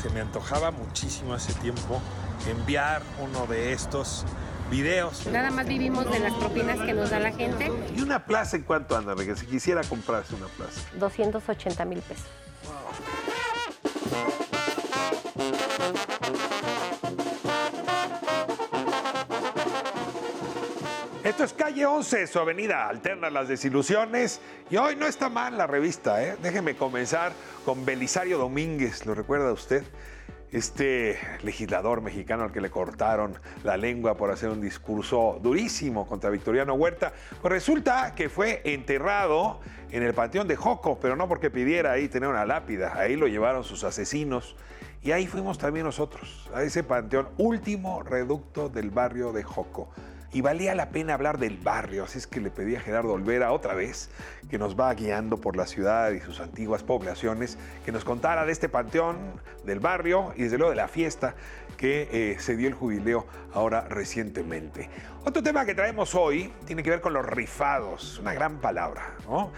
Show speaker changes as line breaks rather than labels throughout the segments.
se me antojaba muchísimo hace tiempo enviar uno de estos videos.
Nada más vivimos de las propinas que nos da la gente.
¿Y una plaza en cuánto anda, que Si quisiera comprarse una plaza.
280 mil pesos.
Es Calle 11, su avenida alterna las desilusiones. Y hoy no está mal la revista, ¿eh? Déjeme comenzar con Belisario Domínguez, ¿lo recuerda usted? Este legislador mexicano al que le cortaron la lengua por hacer un discurso durísimo contra Victoriano Huerta. Pues resulta que fue enterrado en el Panteón de Joco, pero no porque pidiera ahí tener una lápida. Ahí lo llevaron sus asesinos. Y ahí fuimos también nosotros, a ese panteón, último reducto del barrio de Joco y valía la pena hablar del barrio, así es que le pedí a Gerardo Olvera otra vez, que nos va guiando por la ciudad y sus antiguas poblaciones, que nos contara de este panteón, del barrio y desde luego de la fiesta que eh, se dio el jubileo ahora recientemente. Otro tema que traemos hoy tiene que ver con los rifados, una gran palabra, ¿no?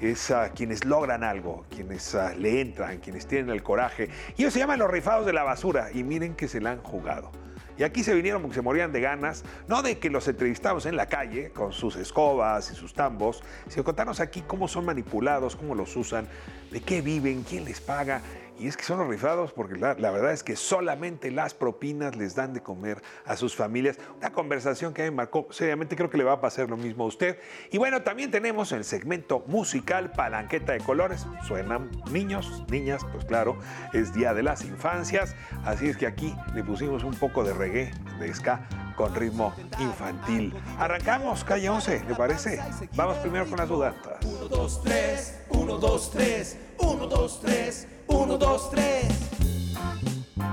es quienes logran algo, quienes ah, le entran, quienes tienen el coraje. Y ellos se llaman los rifados de la basura y miren que se la han jugado. Y aquí se vinieron porque se morían de ganas, no de que los entrevistamos en la calle con sus escobas y sus tambos, sino contarnos aquí cómo son manipulados, cómo los usan, de qué viven, quién les paga y es que son los rifados porque la, verdad es que solamente las propinas les dan de comer a sus familias. Una conversación que me marcó seriamente, creo que le va a pasar lo mismo a usted. Y bueno, también tenemos el segmento musical Palanqueta de Colores. Suenan niños, niñas, pues claro, es Día de las Infancias. Así es que aquí le pusimos un poco de reggae, de ska, con ritmo infantil. Arrancamos, calle 11, ¿le parece? Vamos primero con las dudatas.
1, 2, 3, 1, 2, 3, 1, 2, 3. Uno, dos, tres.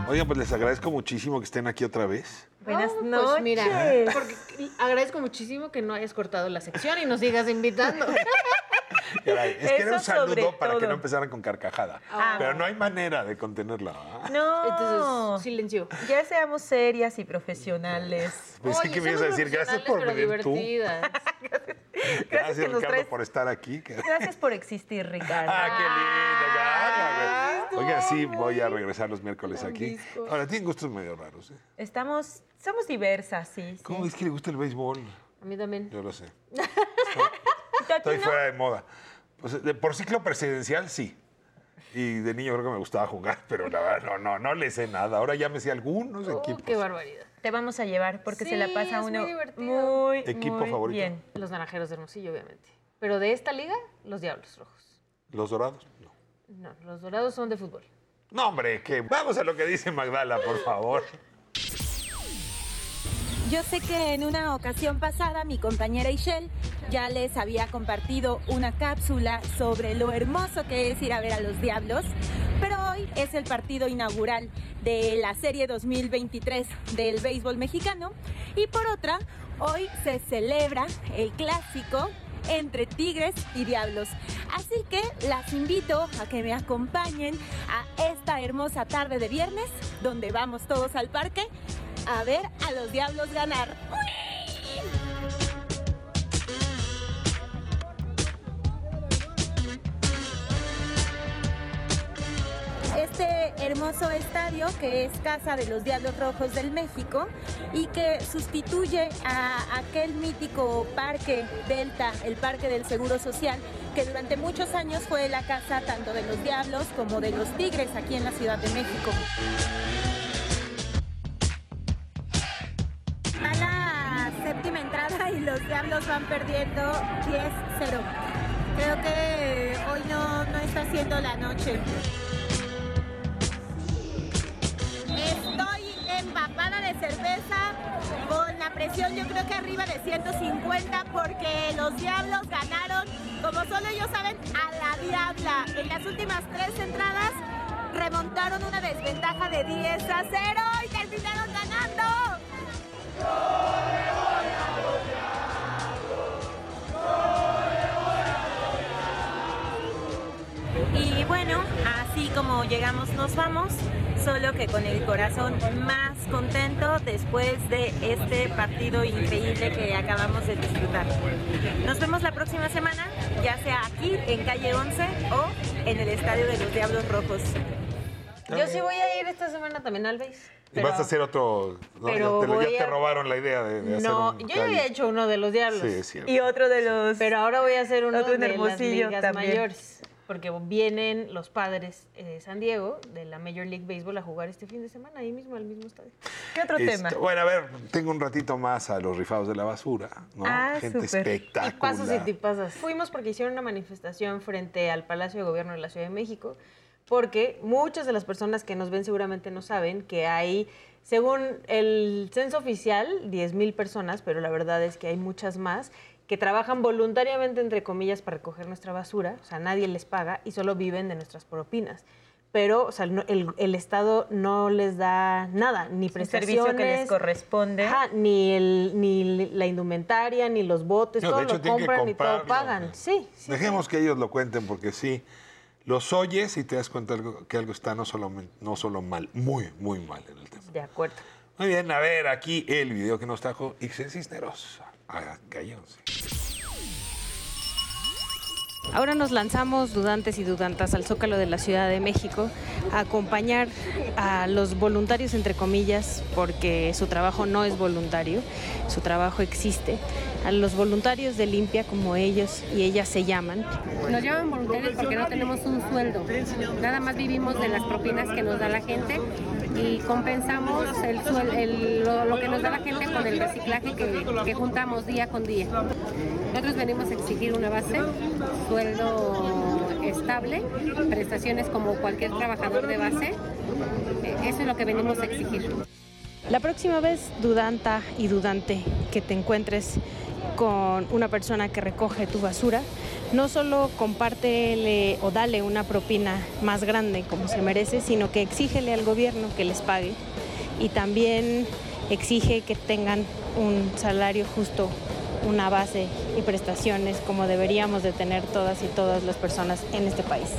Oigan, pues les agradezco muchísimo que estén aquí otra vez.
Buenas oh, noches. Pues mira, porque agradezco muchísimo que no hayas cortado la sección y nos sigas invitando.
es que era un saludo para que no empezaran con carcajada. Ah. pero no hay manera de contenerla.
No. Entonces, silencio.
Ya seamos serias y profesionales.
Pues sí que me ibas a decir gracias por venir tú.
gracias,
gracias Ricardo, por estar aquí.
Gracias por existir, Ricardo.
Ah, qué lindo. Oiga, sí, voy a regresar los miércoles aquí. Ahora, tienen gustos medio raros. ¿eh?
Estamos, somos diversas, sí.
¿Cómo es que le gusta el béisbol?
A mí también.
Yo lo sé. Estoy fuera de moda. Pues, por ciclo presidencial, sí. Y de niño creo que me gustaba jugar, pero la verdad no, no, no le sé nada. Ahora ya me sé algunos oh, equipos.
Qué barbaridad.
Te vamos a llevar porque se la pasa uno muy,
equipo
muy
favorito.
Bien.
Los naranjeros de Hermosillo, obviamente. Pero de esta liga, los Diablos Rojos.
¿Los Dorados? No.
No, los Dorados son de fútbol.
No, hombre, que vamos a lo que dice Magdala, por favor.
Yo sé que en una ocasión pasada mi compañera Ishel ya les había compartido una cápsula sobre lo hermoso que es ir a ver a los Diablos, pero hoy es el partido inaugural de la serie 2023 del béisbol mexicano y por otra, hoy se celebra el clásico entre Tigres y Diablos. Así que las invito a que me acompañen a esta hermosa tarde de viernes, donde vamos todos al parque a ver a los diablos ganar. Este hermoso estadio que es casa de los Diablos Rojos del México y que sustituye a aquel mítico parque Delta, el Parque del Seguro Social, que durante muchos años fue la casa tanto de los Diablos como de los Tigres aquí en la Ciudad de México. y los Diablos van perdiendo 10-0. Creo que hoy no, no está siendo la noche. Estoy empapada de cerveza con la presión yo creo que arriba de 150 porque los Diablos ganaron, como solo ellos saben, a la Diabla. En las últimas tres entradas remontaron una desventaja de 10 a 0 y terminaron ganando. Y bueno, así como llegamos nos vamos, solo que con el corazón más contento después de este partido increíble que acabamos de disfrutar. Nos vemos la próxima semana, ya sea aquí en calle 11 o en el Estadio de los Diablos Rojos.
Yo sí voy a ir esta semana también al base.
Y vas a hacer otro. No,
pero
ya te, lo- ya
voy
te
a-
robaron la idea de, de hacer
No,
un
yo ya había hecho uno de los diablos.
Sí, es cierto.
Y otro de los...
Pero ahora voy a hacer uno
Otro en
de las ligas
también.
mayores. Porque vienen los padres de San Diego de la Major League Baseball a jugar este fin de semana ahí mismo, al mismo estadio.
¿Qué otro
Este,
tema?
Bueno, a ver, tengo un ratito más a los rifados de la basura, ¿no?
Ah,
Gente espectacular.
Tipazos y tipazas. Fuimos porque hicieron una manifestación frente al Palacio de Gobierno de la Ciudad de México, porque muchas de las personas que nos ven seguramente no saben que hay, según el censo oficial, 10 mil personas, pero la verdad es que hay muchas más que trabajan voluntariamente, entre comillas, para recoger nuestra basura, o sea, nadie les paga y solo viven de nuestras propinas. Pero, o sea, no- el, el Estado no les da nada, ni prestaciones.
servicio que les corresponde.
Ajá, ni, el, ni la indumentaria, ni los botes,
No,
todo
hecho,
lo compran y todo pagan. Sí, sí.
Dejemos que ellos lo cuenten porque sí, los oyes y te das cuenta que algo está no solo, no solo mal, muy, muy mal en el tema.
De acuerdo.
Muy bien, a ver, aquí el video que nos trajo Ixel Cisneros. A 11.
Ahora nos lanzamos, dudantes y dudantas, al Zócalo de la Ciudad de México a acompañar a los voluntarios, entre comillas, porque su trabajo no es voluntario, su trabajo existe, a los voluntarios de Limpia, como ellos y ellas se llaman,
Nos llaman voluntarios porque no tenemos un sueldo. Nada más vivimos de las propinas que nos da la gente y compensamos lo, que nos da la gente con el reciclaje que, que juntamos día con día. Nosotros venimos a exigir una base, sueldo estable, prestaciones como cualquier trabajador de base. Eh, Eso es lo que venimos a exigir.
La próxima vez, dudanta y dudante, que te encuentres con una persona que recoge tu basura, no solo compártele o dale una propina más grande como se merece, sino que exígele al gobierno que les pague y también exige que tengan un salario justo, una base y prestaciones como deberíamos de tener todas y todas las personas en este país.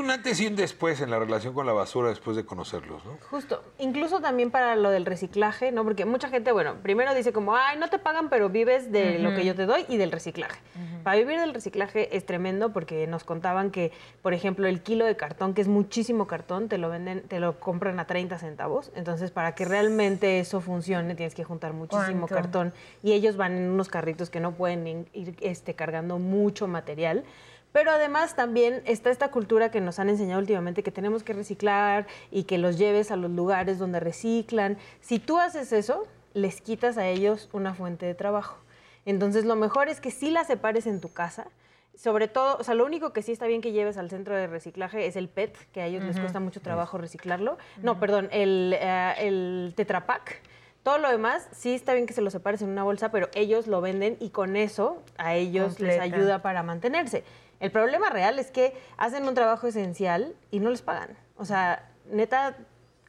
Un antes y un después en la relación con la basura después de conocerlos, ¿no?
Justo. Incluso también para lo del reciclaje, ¿no? Porque mucha gente, bueno, primero dice como, ay, no te pagan, pero vives de lo que yo te doy y del reciclaje. Para vivir del reciclaje es tremendo porque nos contaban que, por ejemplo, el kilo de cartón, que es muchísimo cartón, te lo venden, te lo compran a 30 centavos. Entonces, para que realmente eso funcione, tienes que juntar muchísimo
¿Cuánto?
cartón. Y ellos van en unos carritos que no pueden ir este, cargando mucho material. Pero además también está esta cultura que nos han enseñado últimamente que tenemos que reciclar y que los lleves a los lugares donde reciclan. Si tú haces eso, les quitas a ellos una fuente de trabajo. Entonces lo mejor es que sí la separes en tu casa. Sobre todo, o sea, lo único que sí está bien que lleves al centro de reciclaje es el PET, que a ellos les cuesta mucho trabajo reciclarlo. No, perdón, el, eh, el Tetra Pak. Todo lo demás, sí está bien que se lo separes en una bolsa, pero ellos lo venden y con eso a ellos les ayuda para mantenerse. El problema real es que hacen un trabajo esencial y no les pagan. O sea, neta,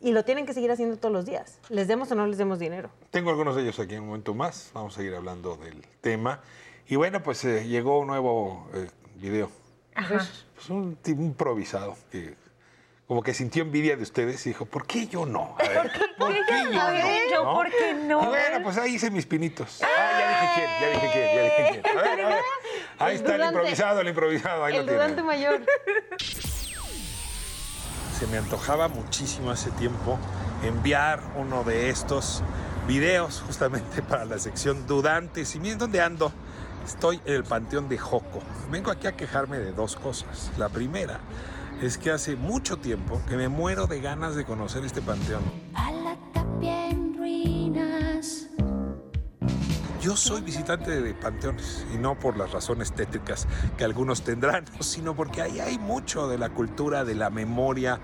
y lo tienen que seguir haciendo todos los días. Les demos o no les demos dinero.
Tengo algunos de ellos aquí en un momento más. Vamos a seguir hablando del tema. Y bueno, pues eh, llegó un nuevo eh, video. Pues un tipo improvisado que como que sintió envidia de ustedes y dijo, ¿por qué yo no? A ver, ¿por qué yo no?
yo, ¿por qué no?
Y bueno, pues ahí hice mis pinitos. Ah, ya dije quién, ya dije quién, ya dije quién. A ver, a ver. Ahí
El
está el improvisado, el improvisado. Ahí
el
lo
dudante mayor.
se me antojaba muchísimo hace tiempo enviar uno de estos videos justamente para la sección dudantes. Y miren dónde ando. Estoy en el Panteón de Joco. Vengo aquí a quejarme de dos cosas. La primera es que hace mucho tiempo que me muero de ganas de conocer este panteón.
A la
Yo soy visitante de panteones y no por las razones tétricas que algunos tendrán, sino porque ahí hay mucho de la cultura, de la memoria,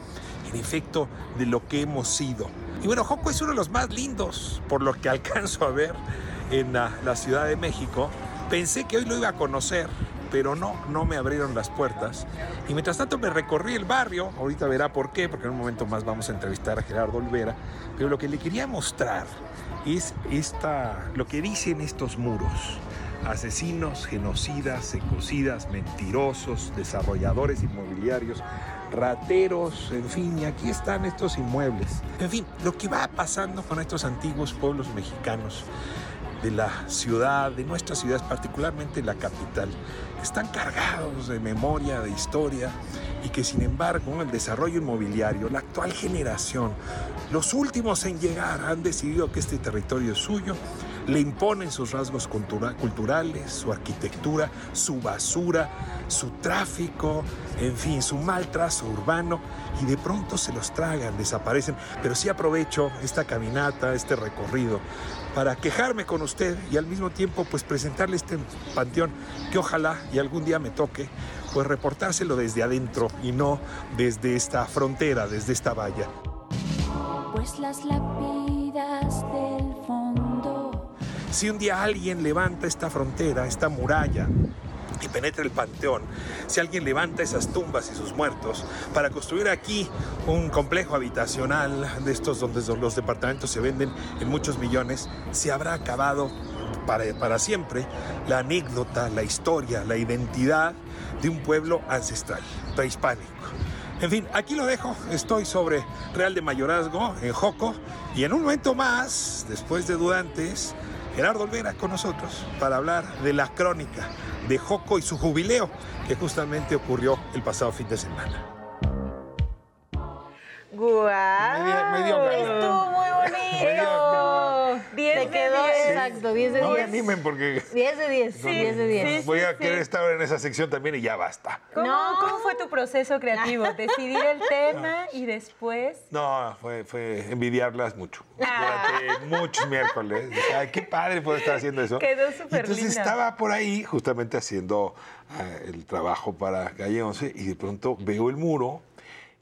en efecto, de lo que hemos sido. Y bueno, Joco es uno de los más lindos, por lo que alcanzo a ver en la, la Ciudad de México. Pensé que hoy lo iba a conocer, pero no, no me abrieron las puertas. Y mientras tanto me recorrí el barrio, ahorita verá por qué, porque en un momento más vamos a entrevistar a Gerardo Olvera, pero lo que le quería mostrar es esta, lo que dicen estos muros. Asesinos, genocidas, ecocidas, mentirosos, desarrolladores inmobiliarios, rateros, en fin, y aquí están estos inmuebles. En fin, lo que va pasando con estos antiguos pueblos mexicanos. De la ciudad, de nuestras ciudades, particularmente la capital, están cargados de memoria, de historia, y que sin embargo el desarrollo inmobiliario, la actual generación, los últimos en llegar han decidido que este territorio es suyo, le imponen sus rasgos cultura- culturales, su arquitectura, su basura, su tráfico, en fin, su mal trazo urbano y de pronto se los tragan, desaparecen. Pero sí aprovecho esta caminata, este recorrido para quejarme con usted y al mismo tiempo pues presentarle este panteón que ojalá y algún día me toque pues reportárselo desde adentro y no desde esta frontera, desde esta valla.
Pues las lápidas del fondo
Si un día alguien levanta esta frontera, esta muralla, y penetra el panteón, si alguien levanta esas tumbas y sus muertos para construir aquí un complejo habitacional de estos donde los departamentos se venden en muchos millones, se habrá acabado para, para siempre la anécdota, la historia, la identidad de un pueblo ancestral, prehispánico. En fin, aquí lo dejo. Estoy sobre Real de Mayorazgo, en Joco. Y en un momento más, después de Dudantes, Gerardo Olvera con nosotros para hablar de la crónica de Joco y su jubileo, que justamente ocurrió el pasado fin de semana.
¡Guau!
Medio-
quedó
diez.
exacto, 10 de
No me
10.
animen porque
10 de 10, 10 de 10.
voy a querer estar en esa sección también y ya basta.
¿Cómo,
No.
cómo fue tu proceso creativo? Decidir el tema y después.
No, fue, fue envidiarlas mucho.
Ah.
Durante muchos miércoles. Ay, qué padre poder estar haciendo eso.
Quedó súper
Entonces
linda.
estaba por ahí justamente haciendo ah, el trabajo para Calle 11 y de pronto veo el muro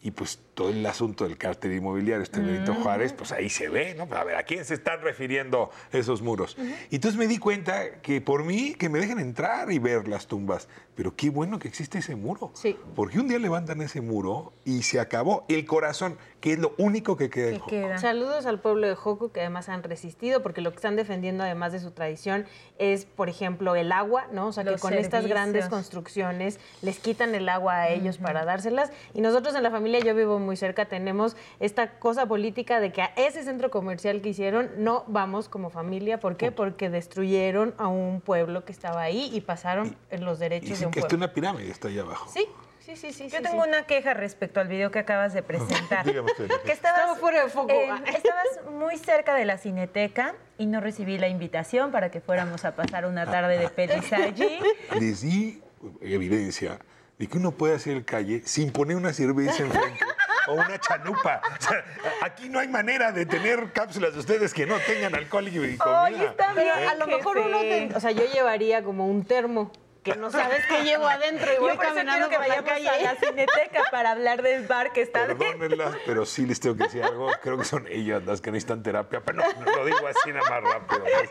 y pues todo el asunto del cártel inmobiliario, este Benito
Mm.
Juárez, pues ahí se ve, ¿no? Pero a ver, ¿a quién se están refiriendo esos muros? Y entonces me di cuenta que por mí, que me dejen entrar y ver las tumbas. Pero qué bueno que existe ese muro.
Sí.
Porque un día levantan ese muro y se acabó el corazón, que es lo único que queda en
¿Qué
Joco.
queda?
Saludos al pueblo de Joco, que además han resistido, porque lo que están defendiendo, además de su tradición, es, por ejemplo, el agua, ¿no? O sea, que con estas grandes construcciones les quitan el agua a ellos para dárselas. Y nosotros en la familia, yo vivo muy cerca, tenemos esta cosa política de que a ese centro comercial que hicieron no vamos como familia. ¿Por qué? Porque destruyeron a un pueblo que estaba ahí y pasaron los derechos de
Dicen
un
que está
pueblo.
una pirámide, está ahí abajo.
Sí, sí, sí, sí.
Yo
sí,
tengo
sí.
una queja respecto al video que acabas de presentar. Que estabas,
Estaba fuera de foco.
en- estabas muy cerca de la cineteca y no recibí la invitación para que fuéramos a pasar una tarde de pelis allí.
Les di evidencia de que uno puede hacer el calle sin poner una cerveza enfrente o una chalupa. O sea, aquí no hay manera de tener cápsulas de ustedes que no tengan alcohol y comida.
Oye, está
Pero
bien,
a lo mejor uno, te- o sea, yo llevaría como un termo que no sabes qué llevo adentro y voy
Yo por
caminando
quiero que
por la
vayamos a
calle.
la cineteca para hablar del bar que está.
Perdónenlas, pero sí les tengo que decir algo. Creo que son ellas las que necesitan terapia, pero no, no lo digo así nada más rápido. pues.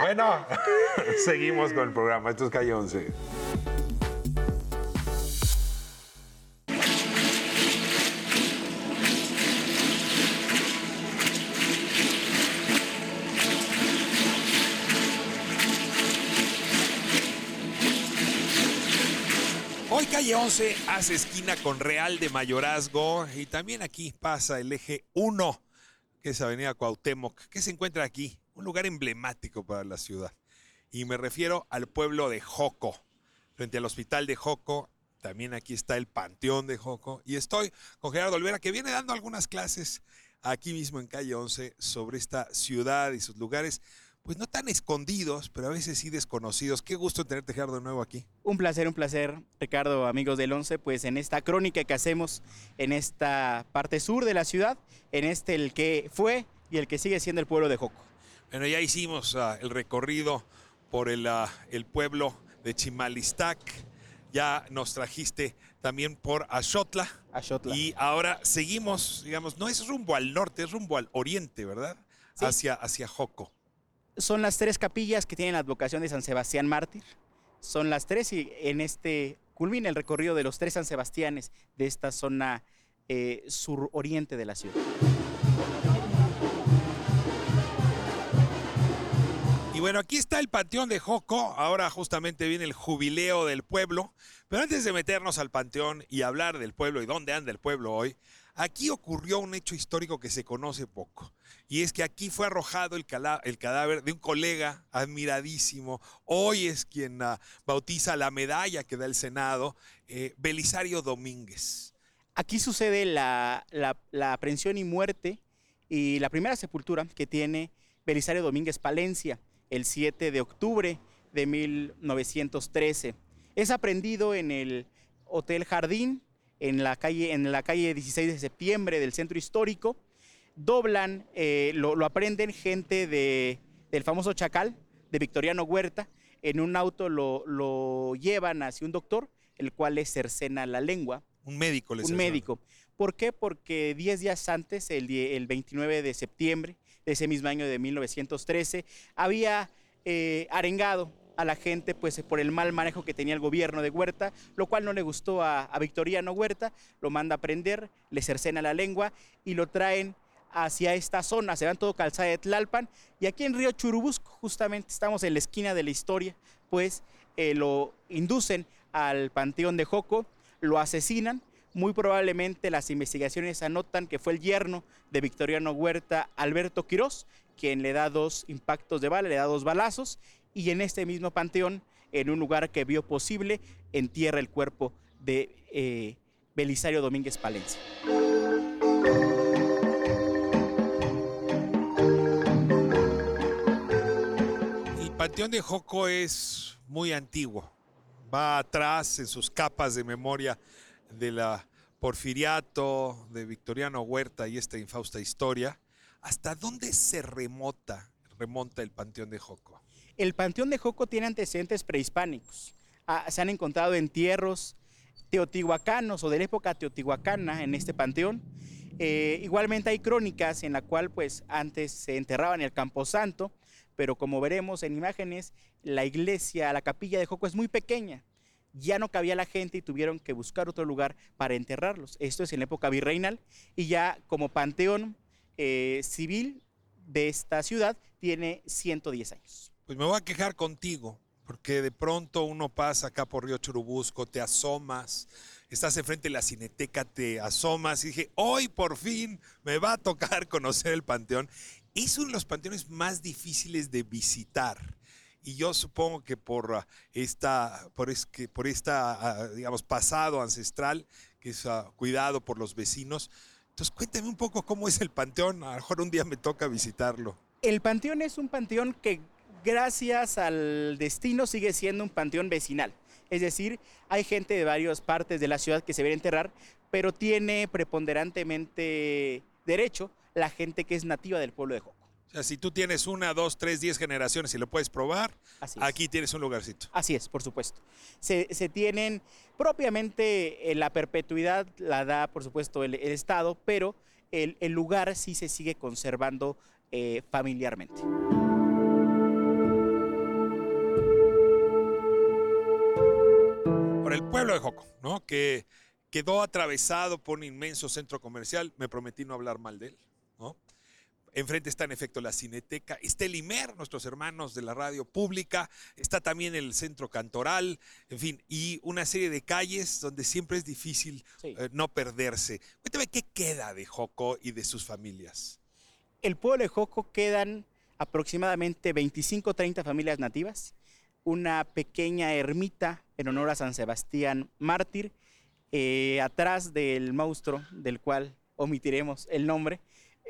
Bueno, seguimos con el programa. Esto es Calle 11. Calle 11 hace esquina con Real de Mayorazgo y también aquí pasa el eje 1, que es Avenida Cuauhtémoc, que se encuentra aquí, un lugar emblemático para la ciudad. Y me refiero al pueblo de Joco, frente al hospital de Joco. También aquí está el Panteón de Joco. Y estoy con Gerardo Olvera, que viene dando algunas clases aquí mismo en Calle 11 sobre esta ciudad y sus lugares, pues no tan escondidos, pero a veces sí desconocidos. Qué gusto tenerte, Gerardo, de nuevo aquí.
Un placer, un placer, Ricardo, amigos del 11, pues en esta crónica que hacemos en esta parte sur de la ciudad, en este el que fue y el que sigue siendo el pueblo de Joco.
Bueno, ya hicimos ah, el recorrido por el, ah, el pueblo de Chimalistac. Ya nos trajiste también por Axotla.
Axotla.
Y ahora seguimos, digamos, no es rumbo al norte, es rumbo al oriente, ¿verdad?
Sí.
Hacia, hacia Joco.
Son las tres capillas que tienen la advocación de San Sebastián Mártir. Son las tres y en este culmina el recorrido de los tres San Sebastianes de esta zona eh, suroriente de la ciudad.
Y bueno, aquí está el Panteón de Joco. Ahora justamente viene el jubileo del pueblo. Pero antes de meternos al Panteón y hablar del pueblo y dónde anda el pueblo hoy, Aquí ocurrió un hecho histórico que se conoce poco. Y es que aquí fue arrojado el, cadáver de un colega admiradísimo. Hoy es quien ah, bautiza la medalla que da el Senado, eh, Belisario Domínguez.
Aquí sucede la, la- la aprehensión y muerte y la primera sepultura que tiene Belisario Domínguez Palencia el 7 de octubre de 1913. Es aprendido en el Hotel Jardín, en la calle, en la calle 16 de septiembre del centro histórico. Doblan, eh, lo, lo aprenden gente de, del famoso Chacal, de Victoriano Huerta. En un auto lo, lo llevan hacia un doctor, el cual le cercena la lengua
Un médico les
un médico. ¿Por qué? Porque 10 días antes, el, el 29 de septiembre de ese mismo año de 1913, había eh, arengado a la gente pues, por el mal manejo que tenía el gobierno de Huerta, lo cual no le gustó a, Victoriano Huerta, lo manda a prender, le cercena la lengua y lo traen hacia esta zona, se van todo calzada de Tlalpan y aquí en Río Churubusco, justamente estamos en la esquina de la historia, pues eh, lo inducen al Panteón de Joco, lo asesinan. Muy probablemente las investigaciones anotan que fue el yerno de Victoriano Huerta, Alberto Quirós, quien le da dos impactos de bala, le da dos balazos, y en este mismo panteón, en un lugar que vio posible, entierra el cuerpo de eh, Belisario Domínguez Palencia.
El Panteón de Joco es muy antiguo. Va atrás en sus capas de memoria de la Porfiriato, de Victoriano Huerta y esta infausta historia. ¿Hasta dónde se remota, remonta el Panteón de Joco?
El Panteón de Joco tiene antecedentes prehispánicos. Ah, se han encontrado entierros teotihuacanos o de la época teotihuacana en este panteón. Eh, igualmente hay crónicas en la cual pues antes se enterraba en el Camposanto, pero como veremos en imágenes, la iglesia, la capilla de Joco es muy pequeña. Ya no cabía la gente y tuvieron que buscar otro lugar para enterrarlos. Esto es en la época virreinal y ya como panteón eh, civil de esta ciudad tiene 110 años.
Pues me voy a quejar contigo, porque de pronto uno pasa acá por Río Churubusco, te asomas, estás enfrente de la cineteca, te asomas y dije, hoy por fin me va a tocar conocer el panteón. Es uno de los panteones más difíciles de visitar. Y yo supongo que por ah, esta, por es que por esta, ah, digamos, pasado ancestral, que es ah, cuidado por los vecinos. Entonces cuéntame un poco cómo es el panteón. A lo mejor un día me toca visitarlo.
El panteón es un panteón que gracias al destino sigue siendo un panteón vecinal. Es decir, hay gente de varias partes de la ciudad que se viene a enterrar, pero tiene preponderantemente derecho la gente que es nativa del pueblo de Joco.
O sea, si tú tienes una, dos, tres, diez generaciones y lo puedes probar,
Así
aquí tienes un lugarcito.
Así es, por supuesto. Se, se tienen propiamente eh, la perpetuidad, la da por supuesto el, el Estado, pero el, el lugar sí se sigue conservando eh, familiarmente.
Pueblo de Joco, ¿no? Que quedó atravesado por un inmenso centro comercial. Me prometí no hablar mal de él, ¿no? Enfrente está en efecto la Cineteca, está el IMER, nuestros hermanos de la radio pública, está también el centro cantoral, en fin, y una serie de calles donde siempre es difícil
Sí.
eh, no perderse. Cuéntame qué queda de Joco y de sus familias.
El pueblo de Joco quedan aproximadamente 25 30 familias nativas, una pequeña ermita en honor a San Sebastián mártir, eh, atrás del monstruo del cual omitiremos el nombre,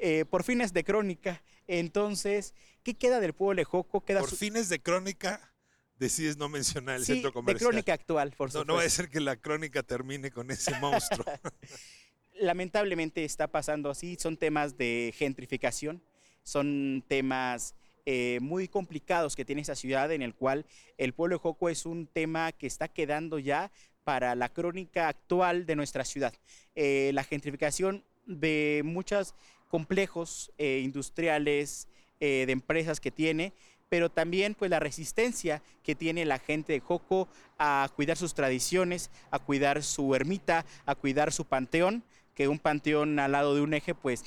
eh, por fines de crónica. Entonces, ¿qué queda del pueblo de Joco? Queda
Por
su-
fines de crónica, decides no mencionar el
Sí,
centro
de
comercial.
crónica actual, por
No,
supuesto.
no va a ser que la crónica termine con ese monstruo.
lamentablemente está pasando así. Son temas de gentrificación, son temas eh, muy complicados que tiene esta ciudad en el cual el pueblo de Joco es un tema que está quedando ya para la crónica actual de nuestra ciudad. Eh, la gentrificación de muchos complejos eh, industriales, de empresas que tiene, pero también pues la resistencia que tiene la gente de Joco a cuidar sus tradiciones, a cuidar su ermita, a cuidar su panteón, que un panteón al lado de un eje pues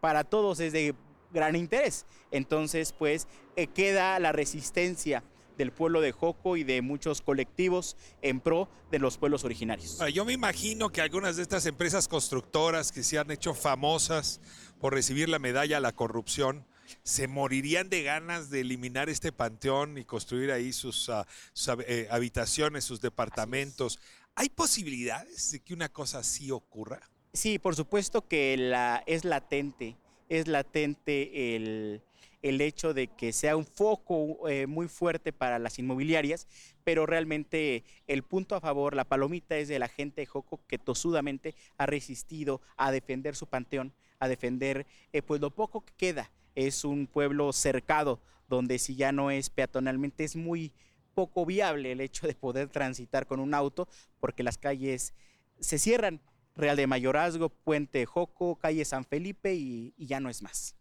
para todos es de gran interés. Entonces pues eh, queda la resistencia del pueblo de Joco y de muchos colectivos en pro de los pueblos originarios.
Ah, Yo me imagino que algunas de estas empresas constructoras que se han hecho famosas por recibir la medalla a la corrupción, se morirían de ganas de eliminar este panteón y construir ahí sus, ah, sus eh, habitaciones, sus departamentos. ¿Hay posibilidades de que una cosa así ocurra?
Sí, por supuesto que la, es latente, es latente el, el hecho de que sea un foco eh, muy fuerte para las inmobiliarias, pero realmente el punto a favor, la palomita es de la gente de Joco que tosudamente ha resistido a defender su panteón, a defender eh, pues lo poco que queda. Es un pueblo cercado donde si ya no es peatonalmente es muy poco viable el hecho de poder transitar con un auto porque las calles se cierran. Real de Mayorazgo, Puente Joco, calle San Felipe y, y ya no es más.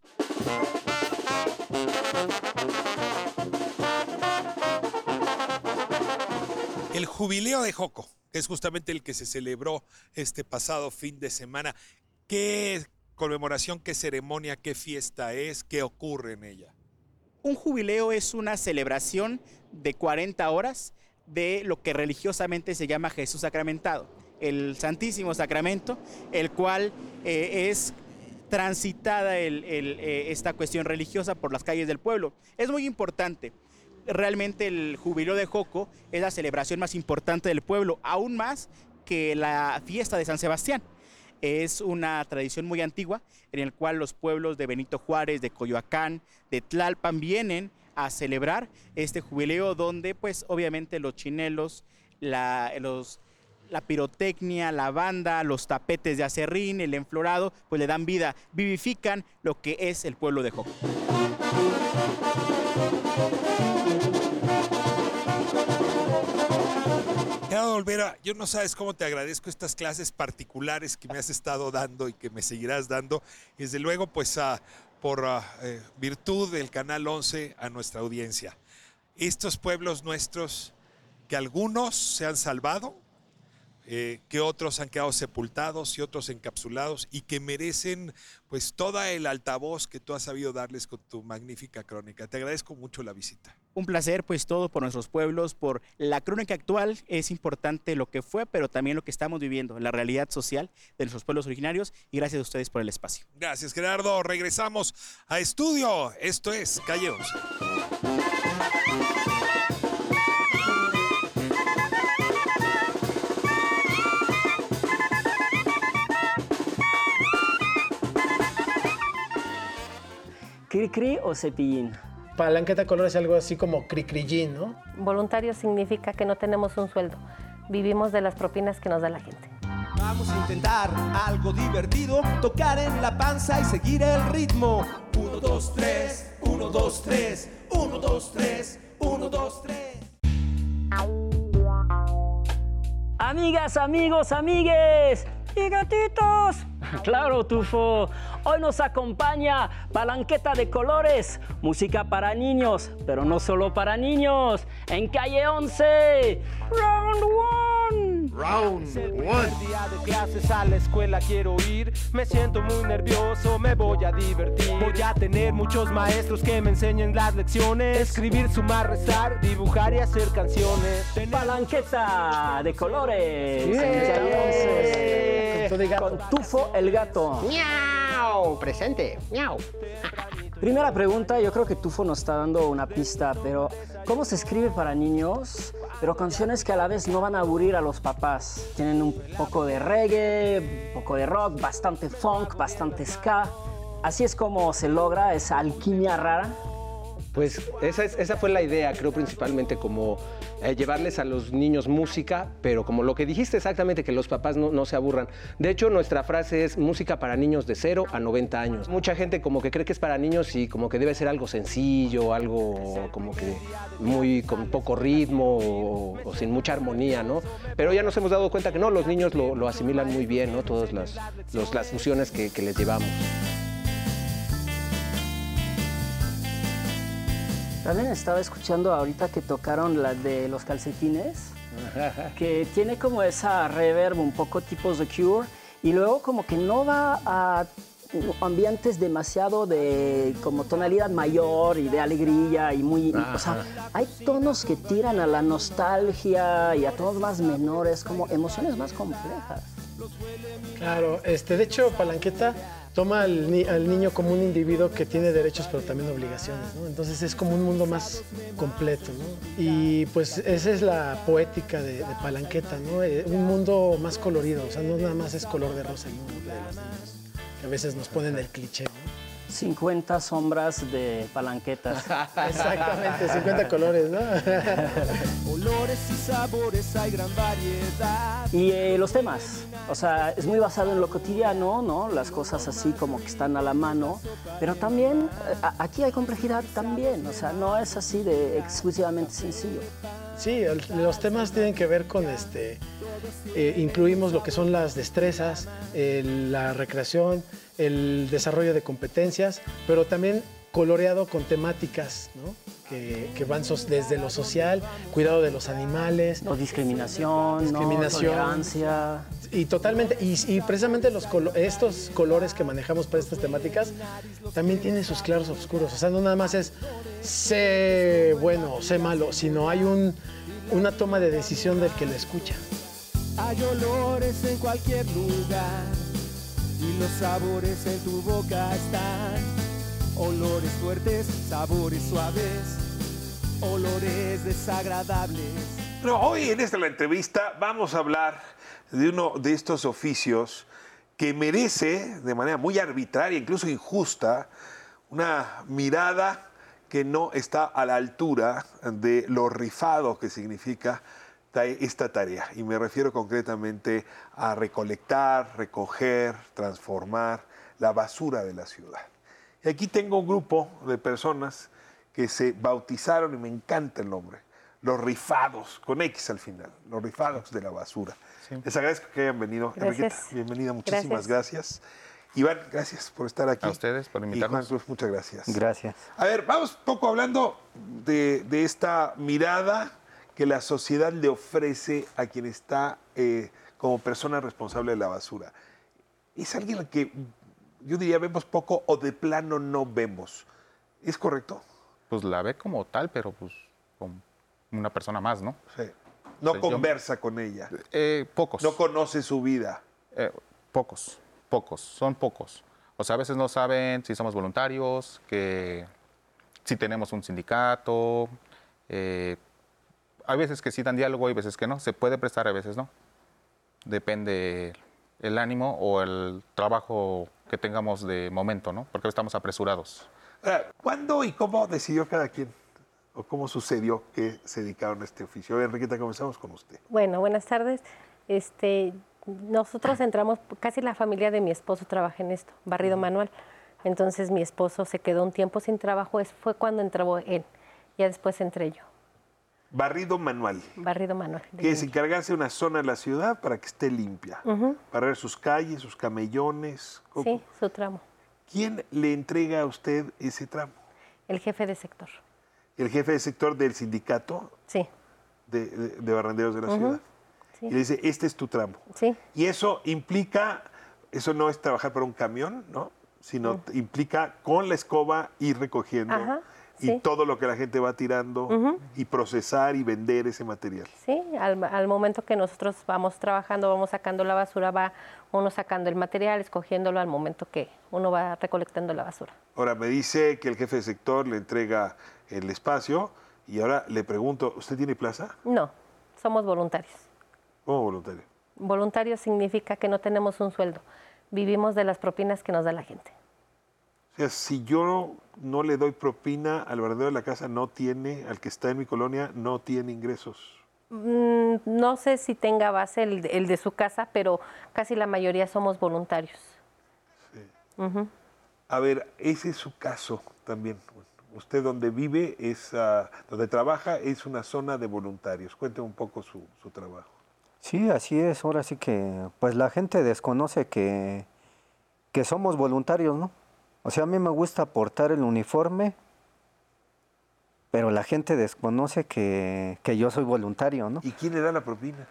El jubileo de Joco, que es justamente el que se celebró este pasado fin de semana. ¿Qué conmemoración, qué ceremonia, qué fiesta es? ¿Qué ocurre en ella?
Un jubileo es una celebración de 40 horas de lo que religiosamente se llama Jesús sacramentado, el Santísimo Sacramento, el cual eh, es transitada eh, esta cuestión religiosa por las calles del pueblo. Es muy importante. Realmente el jubileo de Joco es la celebración más importante del pueblo, aún más que la fiesta de San Sebastián. Es una tradición muy antigua en el cual los pueblos de Benito Juárez, de Coyoacán, de Tlalpan vienen a celebrar este jubileo donde pues obviamente los chinelos, los, la pirotecnia, la banda, los tapetes de acerrín, el enflorado, pues le dan vida, vivifican lo que es el pueblo de Joco.
Gerardo Olvera, yo no sabes cómo te agradezco estas clases particulares que me has estado dando y que me seguirás dando. Y desde luego, pues ah, por ah, eh, virtud del Canal 11 a nuestra audiencia. Estos pueblos nuestros, que algunos se han salvado, eh, que otros han quedado sepultados y otros encapsulados y que merecen pues toda el altavoz que tú has sabido darles con tu magnífica crónica. Te agradezco mucho la visita.
Un placer, pues todo por nuestros pueblos, por la crónica actual. Es importante lo que fue, pero también lo que estamos viviendo, la realidad social de nuestros pueblos originarios. Y gracias a ustedes por el espacio.
Gracias, Gerardo. Regresamos a estudio. Esto es Calle 11.
¿Cri-cri o cepillín?
Palanqueta color es algo así como cricrillín, ¿no?
Voluntario significa que no tenemos un sueldo. Vivimos de las propinas que nos da la gente.
Vamos a intentar algo divertido, tocar en la panza y seguir el ritmo. 1, 2, 3, 1, 2, 3, 1, 2, 3, 1, 2, 3.
Amigas, amigos, amigues y gatitos. Claro, Tufo. Hoy nos acompaña Palanqueta de Colores, música para niños, pero no solo para niños. En calle 11, round one.
Round
día de clases a la escuela quiero ir. Me siento muy nervioso, me voy a divertir. Voy a tener muchos maestros que me enseñen las lecciones. Escribir, sumar, rezar, dibujar y hacer canciones.
Palanqueta de Colores.
Yeah.
11. Con Tufo el gato.
¡Miau! Presente. ¡Miau!
Primera pregunta, yo creo que Tufo nos está dando una pista, pero ¿cómo se escribe para niños? Pero canciones que a la vez no van a aburrir a los papás. Tienen un poco de reggae, un poco de rock, bastante funk, bastante ska. Así es como se logra esa alquimia rara.
Pues esa, es- esa fue la idea, creo principalmente como eh, llevarles a los niños música, pero como lo que dijiste exactamente, que los papás no, se aburran. De hecho, nuestra frase es música para niños de 0 a 90 años. Mucha gente como que cree que es para niños y como que debe ser algo sencillo, algo como que muy con poco ritmo o, sin mucha armonía, ¿no? Pero ya nos hemos dado cuenta que no, los niños lo, asimilan muy bien, ¿no? Todas las, los- las fusiones que les llevamos.
También estaba escuchando ahorita que tocaron la de los calcetines, que tiene como esa reverb un poco tipos de Cure y luego como que no va a ambientes demasiado de como tonalidad mayor y de alegría y muy... O sea, hay tonos que tiran a la nostalgia y a tonos más menores, como emociones más complejas.
Claro, este, de hecho, Palanqueta toma al, ni- al niño como un individuo que tiene derechos pero también obligaciones, ¿no? Entonces es como un mundo más completo, ¿no? Y pues esa es la poética de, Palanqueta, ¿no? Eh, un mundo más colorido, o sea, no nada más es color de rosa el mundo de los niños, que a veces nos ponen el cliché.
50 sombras de palanquetas.
Exactamente, 50 colores, ¿no?
Olores y sabores hay gran variedad.
Y eh, los temas, o sea, es muy basado en lo cotidiano, ¿no? Las cosas así como que están a la mano, pero también eh, aquí hay complejidad también, o sea, no es así de exclusivamente sencillo.
Sí, los temas tienen que ver con este. eh, incluimos lo que son las destrezas, la recreación, el desarrollo de competencias, pero también coloreado con temáticas, ¿no? Que, que van desde lo social, cuidado de los animales.
No discriminación, no tolerancia.
Y totalmente, y, y precisamente los colo- estos colores que manejamos para estas temáticas también tienen sus claros oscuros. O sea, no nada más es sé bueno, sé malo, sino hay un, una toma de decisión del que lo escucha.
Hay olores en cualquier lugar y los sabores en tu boca están. Olores fuertes, sabores suaves, olores desagradables.
Hoy en esta entrevista vamos a hablar de uno de estos oficios que merece de manera muy arbitraria, incluso injusta, una mirada que no está a la altura de lo rifado que significa ta- esta tarea. Y me refiero concretamente a recolectar, recoger, transformar la basura de la ciudad. Y aquí tengo un grupo de personas que se bautizaron, y me encanta el nombre, los rifados, con X al final, los rifados de la basura. Les agradezco que hayan venido.
Gracias.
Enriqueta, bienvenida, muchísimas gracias. Iván, gracias por estar aquí.
A ustedes por
Y
invitarnos.
Juan Cruz, muchas gracias.
Gracias.
A ver, vamos un poco hablando de, de esta mirada que la sociedad le ofrece a quien está eh, como persona responsable de la basura. Es alguien al que yo diría vemos poco o de plano no vemos. ¿Es correcto?
Pues la ve como tal, pero pues como una persona más, ¿no?
Sí. No
O sea, yo-
conversa con ella.
Eh, pocos.
No conoce su vida.
Eh, pocos, pocos, son pocos. O sea, a veces no saben si somos voluntarios, que si tenemos un sindicato. eh, hay veces que sí dan diálogo, hay veces que no. Se puede prestar, a veces no. Depende el ánimo o el trabajo que tengamos de momento, ¿no? Porque estamos apresurados.
Ahora, ¿Cuándo y cómo decidió cada quien? ¿O cómo sucedió que se dedicaron a este oficio? Enriqueta, comenzamos con usted.
Bueno, buenas tardes. Este, nosotros entramos, casi la familia de mi esposo trabaja en esto, barrido manual. Entonces mi esposo se quedó un tiempo sin trabajo, es- fue cuando entró él. Ya después entré yo,
Barrido manual.
barrido manual.
que es encargarse de una zona de la ciudad para que esté limpia.
Ujú.
Barrer sus calles, sus camellones. ¿Cómo-
Sí, su tramo,
¿Quién le entrega a usted ese tramo?
el jefe de sector.
¿El jefe de sector del sindicato
Sí.
de, de- de barrenderos de la ciudad?
Sí.
Y le dice, este es tu tramo.
Sí.
Y eso implica, eso no es trabajar para un camión, ¿no? Sino implica con la escoba ir recogiendo
Ajá,
y todo lo que la gente va tirando y procesar y vender ese material.
Sí, al, al momento que nosotros vamos trabajando, vamos sacando la basura, va uno sacando el material, escogiéndolo al momento que uno va recolectando la basura.
Ahora, me dice que el jefe de sector le entrega el espacio y ahora le pregunto, ¿usted tiene plaza?
No, somos voluntarios.
¿Cómo voluntario?
Voluntario significa que no tenemos un sueldo, vivimos de las propinas que nos da la gente.
Sea, si yo no le doy propina al barrendero de la casa, no tiene, al que está en mi colonia, no tiene ingresos.
Mm, no sé si tenga base el, de- el de su casa, pero casi la mayoría somos voluntarios. Ujú.
A ver, ese es su caso también. Usted donde vive, es, ah, donde trabaja, es una zona de voluntarios. Cuénteme un poco su, su trabajo.
Sí, así es. Ahora sí que, pues la gente desconoce que, que somos voluntarios, ¿no? O sea, a mí me gusta portar el uniforme, pero la gente desconoce que, que yo soy voluntario, ¿no?
¿Y quién le da la propina?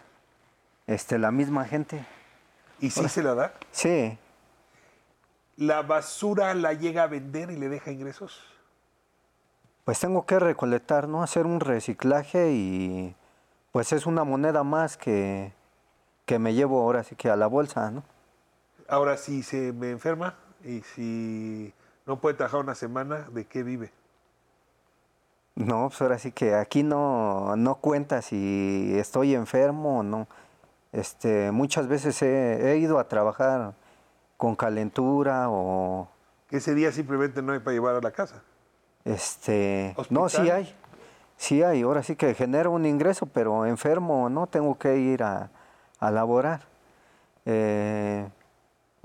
Este, la misma gente.
¿Y sí
Ahora-
se la da?
Sí.
¿la basura la llega a vender y le deja ingresos?
Pues tengo que recolectar, ¿no? Hacer un reciclaje y pues es una moneda más que, que me llevo ahora sí que a la bolsa, ¿no?
Ahora, si se me enferma y si no puede trabajar una semana, ¿de qué vive?
No, pues ahora sí que aquí no, no cuenta si estoy enfermo o no. Este, muchas veces he, he ido a trabajar con calentura o
Que ese día simplemente no hay para llevar a la casa.
este, no, sí hay, sí hay. Ahora sí que genero un ingreso, pero enfermo no tengo que ir a, a laborar. Eh,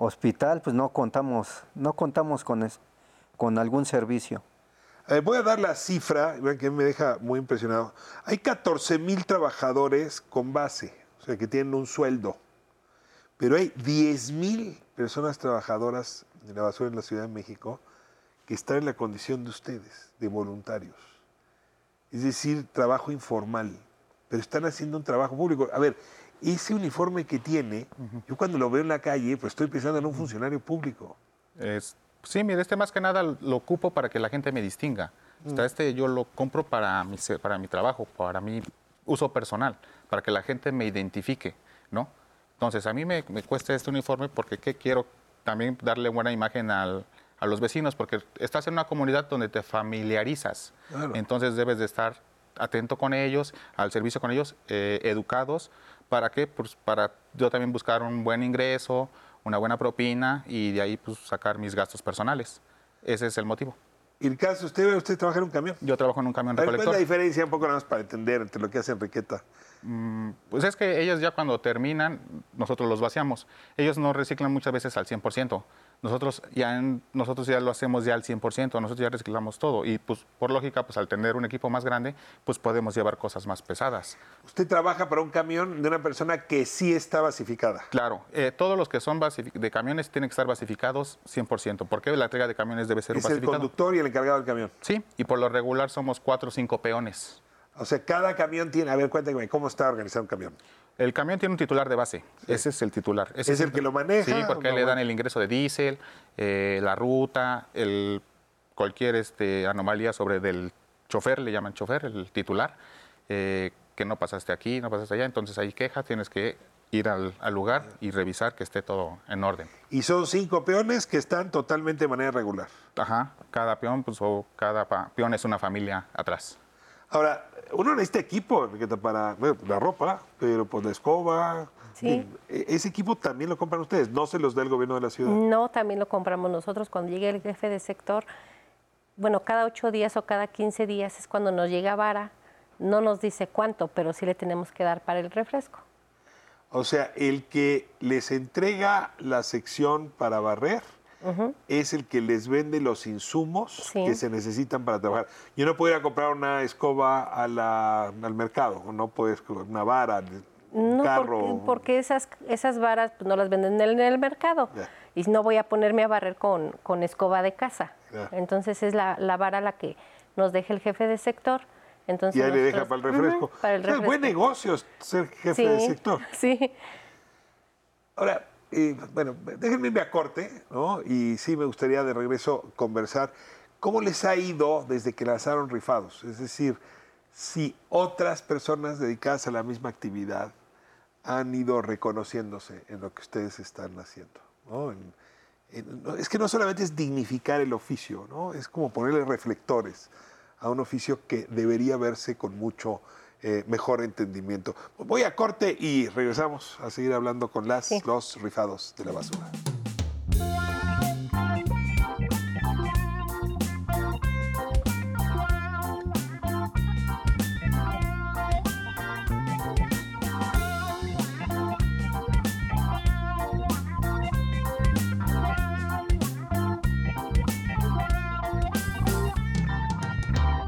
hospital, pues no contamos, no contamos con con algún servicio.
Eh, voy a dar la cifra, que me deja muy impresionado. Hay 14 mil trabajadores con base, o sea, que tienen un sueldo. Pero hay 10 mil personas trabajadoras de la basura en la Ciudad de México que están en la condición de ustedes, de voluntarios. Es decir, trabajo informal, pero están haciendo un trabajo público. A ver, ese uniforme que tiene, yo cuando lo veo en la calle, pues estoy pensando en un funcionario público.
Es- sí, mire, este más que nada lo ocupo para que la gente me distinga. O sea,
Mm.
este yo lo compro para mi, para mi trabajo, para mi uso personal, para que la gente me identifique, ¿no? Entonces, a mí me, me cuesta este uniforme porque ¿qué quiero? También darle buena imagen al- a los vecinos, porque estás en una comunidad donde te familiarizas.
Claro.
Entonces, debes de estar atento con ellos, al servicio con ellos, eh, educados. ¿Para qué? Pues para yo también buscar un buen ingreso, una buena propina y de ahí pues sacar mis gastos personales. Ese es el motivo.
Y el caso, usted, usted trabaja en un camión.
Yo trabajo en un camión
ver, ¿Cuál es
recolector.
la diferencia un poco nada más para entender entre lo que hace Enriqueta?
Mm, Pues es que ellos ya cuando terminan, nosotros los vaciamos. Ellos no reciclan muchas veces al 100%. Nosotros ya, en- nosotros ya lo hacemos ya al 100%, nosotros ya reciclamos todo. Y pues por lógica, pues al tener un equipo más grande, pues podemos llevar cosas más pesadas.
Usted trabaja para un camión de una persona que sí está basificada.
Claro, eh, todos los que son de camiones tienen que estar basificados 100%, porque la entrega de camiones debe ser
Es el
basificado.
conductor y el encargado del camión.
Sí, y por lo regular somos cuatro o cinco peones.
O sea, cada camión tiene. A ver, cuéntame, ¿cómo está organizado un camión?
El camión tiene un titular de base, ese es el titular. Ese
¿Es el que lo maneja?
Sí, porque
No,
le dan el ingreso de diésel, eh, la ruta, el, cualquier este, anomalía sobre del chofer, le llaman chofer, el titular, eh, que no pasaste aquí, no pasaste allá, entonces hay queja, tienes que ir al, al lugar y revisar que esté todo en orden.
Y son cinco peones que están totalmente de manera regular.
Ajá, cada peón, pues, o cada peón es una familia atrás.
Ahora, uno necesita equipo para bueno, la ropa, pero pues la escoba.
Sí.
E- Ese equipo también lo compran ustedes, no se los da el gobierno de la ciudad.
No, también lo compramos nosotros. Cuando llegue el jefe de sector, bueno, cada ocho días o cada 15 días es cuando nos llega vara. No nos dice cuánto, pero sí le tenemos que dar para el refresco.
O sea, el que les entrega la sección para barrer es el que les vende los insumos
Sí.
que se necesitan para trabajar. Yo no puedo ir a comprar una escoba a la- al mercado, no puedes una vara, un
No,
carro.
porque, porque esas, esas varas pues, no las venden en el, en el mercado. Y no voy a ponerme a barrer con, con escoba de casa. Entonces es la, la vara la que nos deja el jefe de sector. Entonces
y ahí le deja
nosotros-
para el refresco.
Ujú, para el
O sea, es buen negocio ser jefe
Sí,
de sector.
Sí.
Ahora, bueno, déjenme irme a corte, ¿no? Y sí me gustaría de regreso conversar. ¿Cómo les ha ido desde que lanzaron Rifados? Es decir, si otras personas dedicadas a la misma actividad han ido reconociéndose en lo que ustedes están haciendo, ¿no? En- en- no, es que no solamente es dignificar el oficio, ¿no? Es como ponerle reflectores a un oficio que debería verse con mucho eh, mejor entendimiento. Voy a corte y regresamos a seguir hablando con las, los rifados de la basura.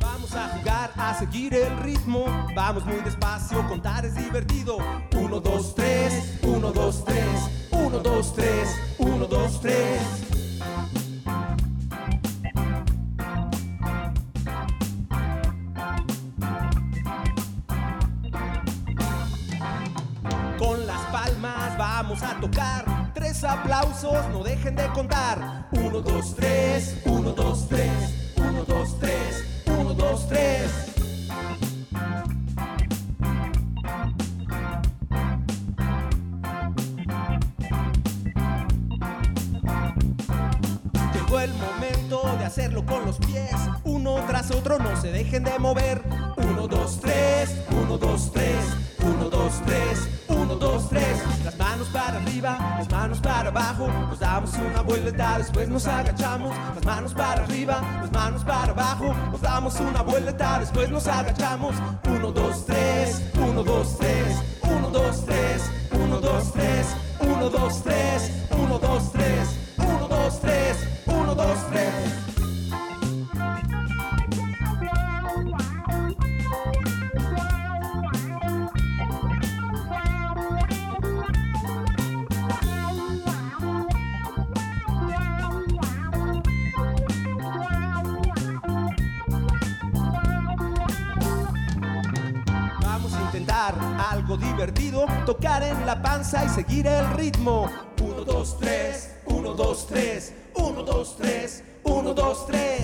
Vamos a jugar, a seguir el ritmo. Vamos muy despacio, contar es divertido. 1, 2, 3, 1, 2, 3, 1, 2, 3, 1, 2, 3. Con las palmas vamos a tocar. Tres aplausos, no dejen de contar. 1, 2, 3, 1, 2, 3, 1, 2, 3, 1, 2, 3. se dejen de mover. 1, 2, 3, 1, 2, 3, 1, 2, 3, 1, 2, 3. Las manos para arriba, las manos para abajo. Nos damos una vuelta, después nos agachamos. Las manos para arriba, las manos para abajo. Nos damos una vuelta, después nos agachamos. 1, 2, 3, 1, 2, 3, 1, 2, 3, 1, 2, 3, 1, 2, 3, 1, 2, 3, 1, 2, 3, 1, 2, 3. Divertido, tocar en la panza y seguir el ritmo. Uno, dos, tres, uno, dos, tres, uno, dos, tres, uno, dos, tres.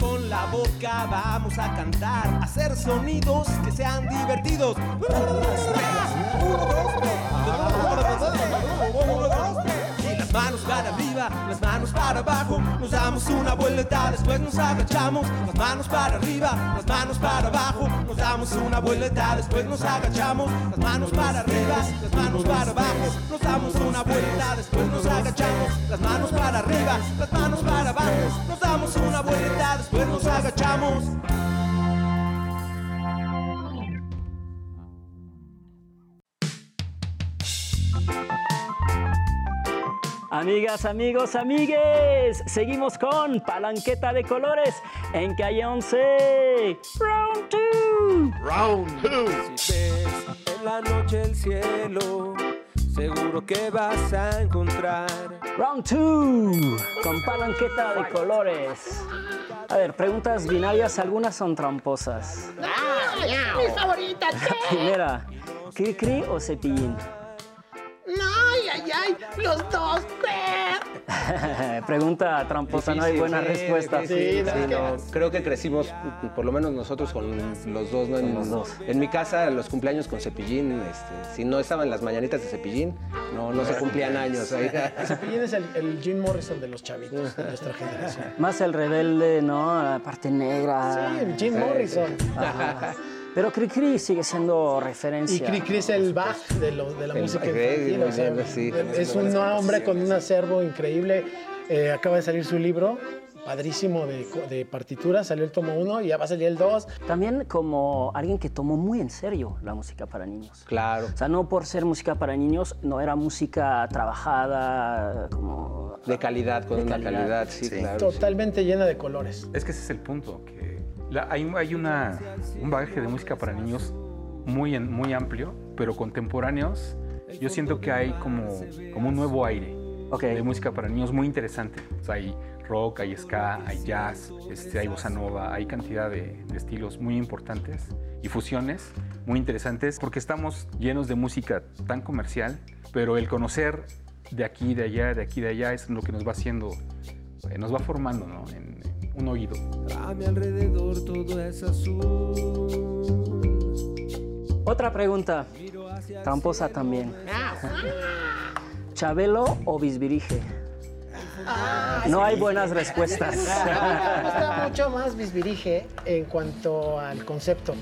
Con la boca vamos a cantar, hacer sonidos que sean divertidos. Damos una vuelta, después nos agachamos. Las manos para arriba, las manos para abajo. Nos damos una vuelta, después nos agachamos. Las manos para arriba, las manos para abajo. Nos damos una vuelta, después nos agachamos. Las manos para arriba, las manos para abajo. Nos damos una vuelta, después nos agachamos.
Amigas, amigos, amigues, seguimos con Palanqueta de Colores en calle 11. Round 2.
Round 2. Si ves en la noche el cielo, seguro que vas a encontrar.
Round 2 con Palanqueta de Colores. A ver, preguntas binarias, algunas son tramposas.
¡Ah, mi favorita!
La primera, ¿cri cri o cepillín?
¡Ay, ay, ay! ¡Los dos!
Pregunta tramposa, no hay buena respuesta.
difícil, sí, no, creo que crecimos, por lo menos nosotros, con los dos, ¿no? En,
los dos.
en mi casa, los cumpleaños con Cepillín, este, si no estaban las mañanitas de Cepillín, no, no se cumplían años. ahí.
Cepillín es el, el Jim Morrison de los chavitos de nuestra generación.
Más el rebelde, ¿no? La parte negra.
Sí, Jim Morrison.
Ajá. Pero Cri Cri sigue siendo referencia.
Y Cri Cri es el Bach de, lo- de la
El
música infantil. o sea,
sí.
es un hombre con un acervo increíble. Eh, acaba de salir su libro, padrísimo de, de partituras. Salió el tomo 1 y ya va a salir el 2.
También como alguien que tomó muy en serio la música para niños.
Claro.
O sea, no por ser música para niños, no era música trabajada como...
De calidad, con
De
una
calidad.
calidad, sí,
Sí.
claro.
Totalmente llena de colores.
Es que ese es el punto, que la- hay, hay una, un bagaje de música para niños muy, muy amplio, pero contemporáneos. Yo siento que hay como, como un nuevo aire de música para niños muy interesante. O sea, hay rock, hay ska, hay jazz, este, hay bossa nova, hay cantidad de, de estilos muy importantes y fusiones muy interesantes porque estamos llenos de música tan comercial, pero el conocer de aquí, de allá, de aquí, de allá es lo que nos va haciendo, eh, nos va formando ¿no? en un oído.
A mi alrededor todo es azul.
Otra pregunta, tramposa también. ¿Chabelo o Bisbirige? No hay buenas respuestas.
Me gusta mucho más Bisbirige en cuanto al concepto.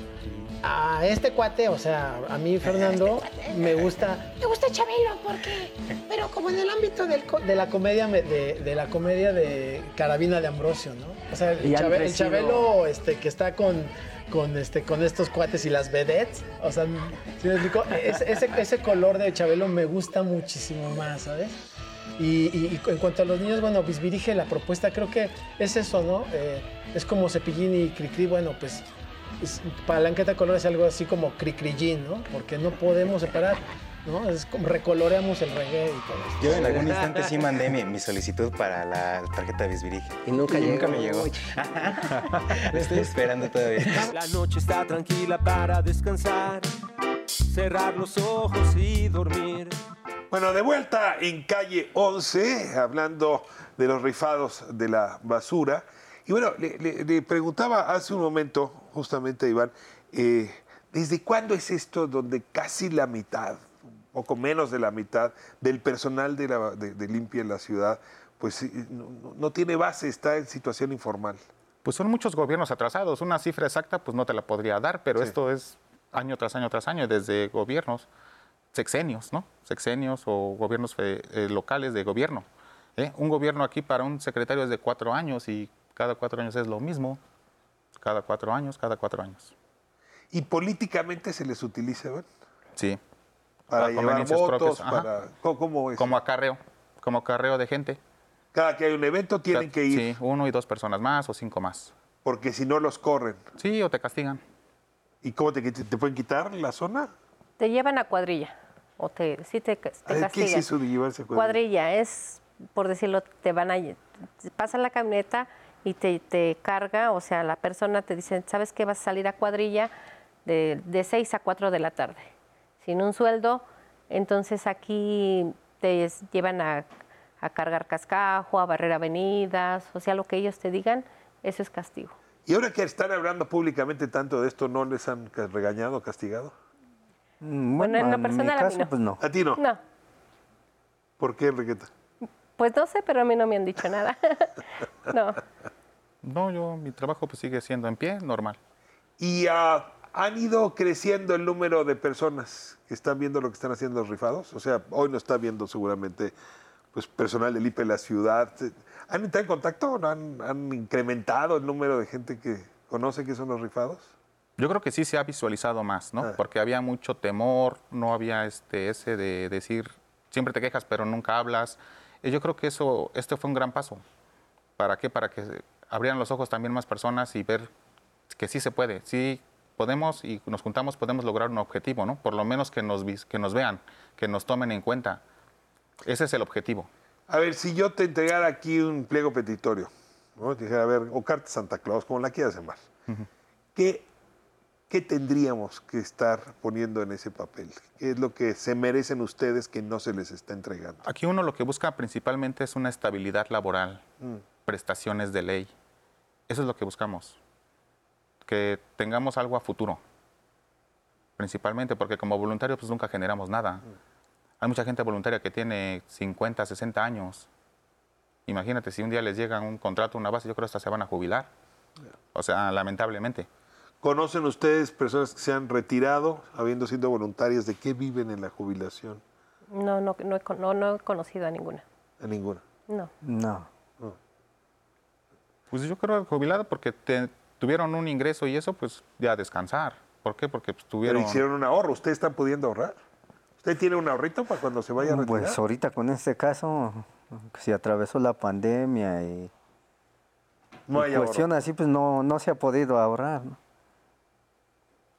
A este cuate, o sea, a mí, Fernando, me gusta
Me gusta Chabelo porque, pero como en el ámbito del...
de la comedia me- de, de la comedia de Carabina de Ambrosio, ¿no? O sea, el,
Y han
Chabe- el. Chabelo este, que está con, con, este, con estos cuates y las vedettes, o sea, ¿sí me explico? Es- ese, ese color de Chabelo me gusta muchísimo más, ¿sabes? Y, y- y en cuanto a los niños, bueno, Bisbirige, la propuesta creo que es eso, ¿no? Eh, es como Cepillín y Cricri, bueno, pues es- Palanqueta Color es algo así como Cricrillín, ¿no? Porque no podemos separar. ¿No? Es como recoloreamos el reggae y todo esto.
Yo en algún instante sí mandé mi, mi solicitud para la tarjeta de Bisbirige.
Y nunca
nunca
llegó.
me llegó. La estoy esperando todavía.
La noche está tranquila para descansar, cerrar los ojos y dormir.
Bueno, de vuelta en calle 11, hablando de los rifados de la basura. Y bueno, le, le- le preguntaba hace un momento, justamente a Iván, eh, ¿desde cuándo es esto donde casi la mitad, poco menos de la mitad, del personal de, la, de, de limpia en la ciudad, pues no, tiene base, está en situación informal?
Pues son muchos gobiernos atrasados. Una cifra exacta pues no te la podría dar, pero esto es año tras año tras año, desde gobiernos, sexenios, ¿no? Sexenios o gobiernos eh, locales de gobierno. ¿eh? Un gobierno aquí para un secretario es de cuatro años y cada cuatro años es lo mismo. Cada cuatro años, cada cuatro años.
¿Y políticamente se les utiliza, Iván?
Sí.
Para
Para
llevar
conveniencias
votos,
propias, ajá.
para... ¿Cómo, cómo es?
Como acarreo, como acarreo de gente.
Cada que hay un evento tienen que ir,
Sí, uno y dos personas más o cinco más.
porque si no los corren.
Sí, o te castigan.
¿Y cómo te, te pueden quitar la zona?
Te llevan a cuadrilla o te, sí te, castigan.
¿Qué es eso de llevarse a cuadrilla?
Cuadrilla es, por decirlo, te van a pasa la camioneta y te, te carga, o sea, la persona te dice, ¿sabes qué? Vas a salir a cuadrilla de, de 6 a 4 de la tarde, sin un sueldo. Entonces aquí te llevan a, a cargar cascajo, a barrer avenidas, o sea, lo que ellos te digan, eso es castigo.
Y ahora que están hablando públicamente tanto de esto, ¿no les han regañado, castigado?
Mm,
Bueno, en lo
mi
personal a mí
caso,
no.
pues no.
¿A ti no?
No,
¿Por qué, Enriqueta?
pues no sé, pero a mí no me han dicho nada. no.
No, yo, mi trabajo pues sigue siendo en pie, normal.
Y ah, han ido creciendo el número de personas que están viendo lo que están haciendo los rifados. O sea, hoy no está viendo seguramente pues, personal del IPE la ciudad. ¿Han entrado en contacto? ¿No ¿Han, han incrementado el número de gente que conoce qué son los rifados?
Yo creo que sí se ha visualizado más, ¿no? Porque había mucho temor, no había este ese de decir, siempre te quejas pero nunca hablas. Y yo creo que eso, este fue un gran paso. ¿Para qué? Para que abrieran los ojos también más personas y ver que sí se puede, sí podemos y nos juntamos podemos lograr un objetivo, ¿no? Por lo menos que nos, que nos vean, que nos tomen en cuenta. Ese es el objetivo.
A ver, si yo te entregara aquí un pliego petitorio, ¿no? Te dijera, a ver, o carta Santa Claus, como la quieras llamar, ¿qué, ¿qué tendríamos que estar poniendo en ese papel? ¿Qué es lo que se merecen ustedes que no se les está entregando?
Aquí uno lo que busca principalmente es una estabilidad laboral,
Mm.
prestaciones de ley. Eso es lo que buscamos. Que tengamos algo a futuro. Principalmente porque como voluntarios pues nunca generamos nada. Hay mucha gente voluntaria que tiene 50, 60 años. Imagínate si un día les llega un contrato, una base, yo creo que hasta se van a jubilar. O sea, lamentablemente.
¿Conocen ustedes personas que se han retirado habiendo sido voluntarias? ¿De qué viven en la jubilación?
No, no, no, he, con- no, no he conocido a ninguna.
A ninguna.
No.
No.
Pues yo creo jubilado porque te- tuvieron un ingreso y eso, pues ya descansar. ¿Por qué? Porque pues,
Pero
tuvieron...
hicieron un ahorro. ¿Ustedes están pudiendo ahorrar? ¿Usted tiene un ahorrito para cuando se vaya a retirar?
Pues ahorita con este caso, se atravesó la pandemia y,
No
y
hay
cuestión así, pues no, no se ha podido ahorrar. ¿no?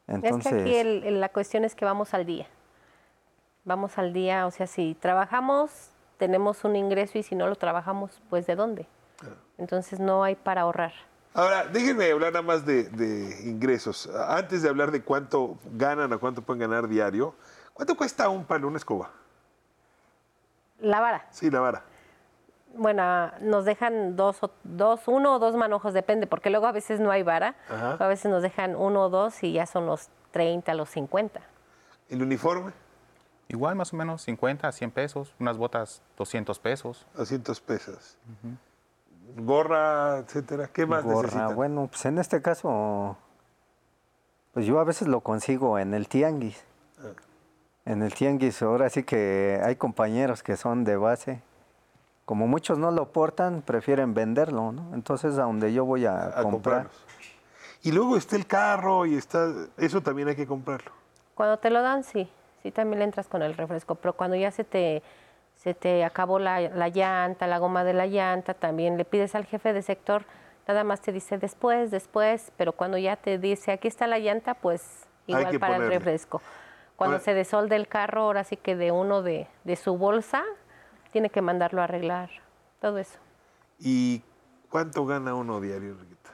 Entonces,
Es que aquí el- la cuestión es que vamos al día. Vamos al día, o sea, si trabajamos, tenemos un ingreso y si no lo trabajamos, pues ¿de dónde? Entonces no hay para ahorrar.
Ahora, déjenme hablar nada más de, de ingresos. Antes de hablar de cuánto ganan o cuánto pueden ganar diario, ¿cuánto cuesta un palo, una escoba?
La vara.
Sí, la vara.
Bueno, nos dejan dos, o- dos, uno o dos manojos, depende, porque luego a veces no hay vara.
Ajá.
A veces nos dejan uno o dos y ya son los 30, los 50.
¿El uniforme?
Igual más o menos 50 a 100 pesos, unas botas 200 pesos.
200 pesos. Gorra, etcétera. ¿Qué más
gorra,
necesitan?
bueno, pues en este caso, pues yo a veces lo consigo en el tianguis.
Ah.
En el tianguis, ahora sí que hay compañeros que son de base. Como muchos no lo portan, prefieren venderlo, ¿no? Entonces, a donde yo voy a,
A
comprar.
comprarlos. Y luego está el carro y está... Eso también hay que comprarlo.
Cuando te lo dan, sí, sí también le entras con el refresco, pero cuando ya se te, se te acabó la, la llanta, la goma de la llanta, también le pides al jefe de sector, nada más te dice después, después, pero cuando ya te dice aquí está la llanta, pues igual para el refresco. Cuando se desolde el carro, ahora sí que de uno de, de su bolsa, tiene que mandarlo a arreglar. Todo eso.
¿Y cuánto gana uno diario, Enriqueta?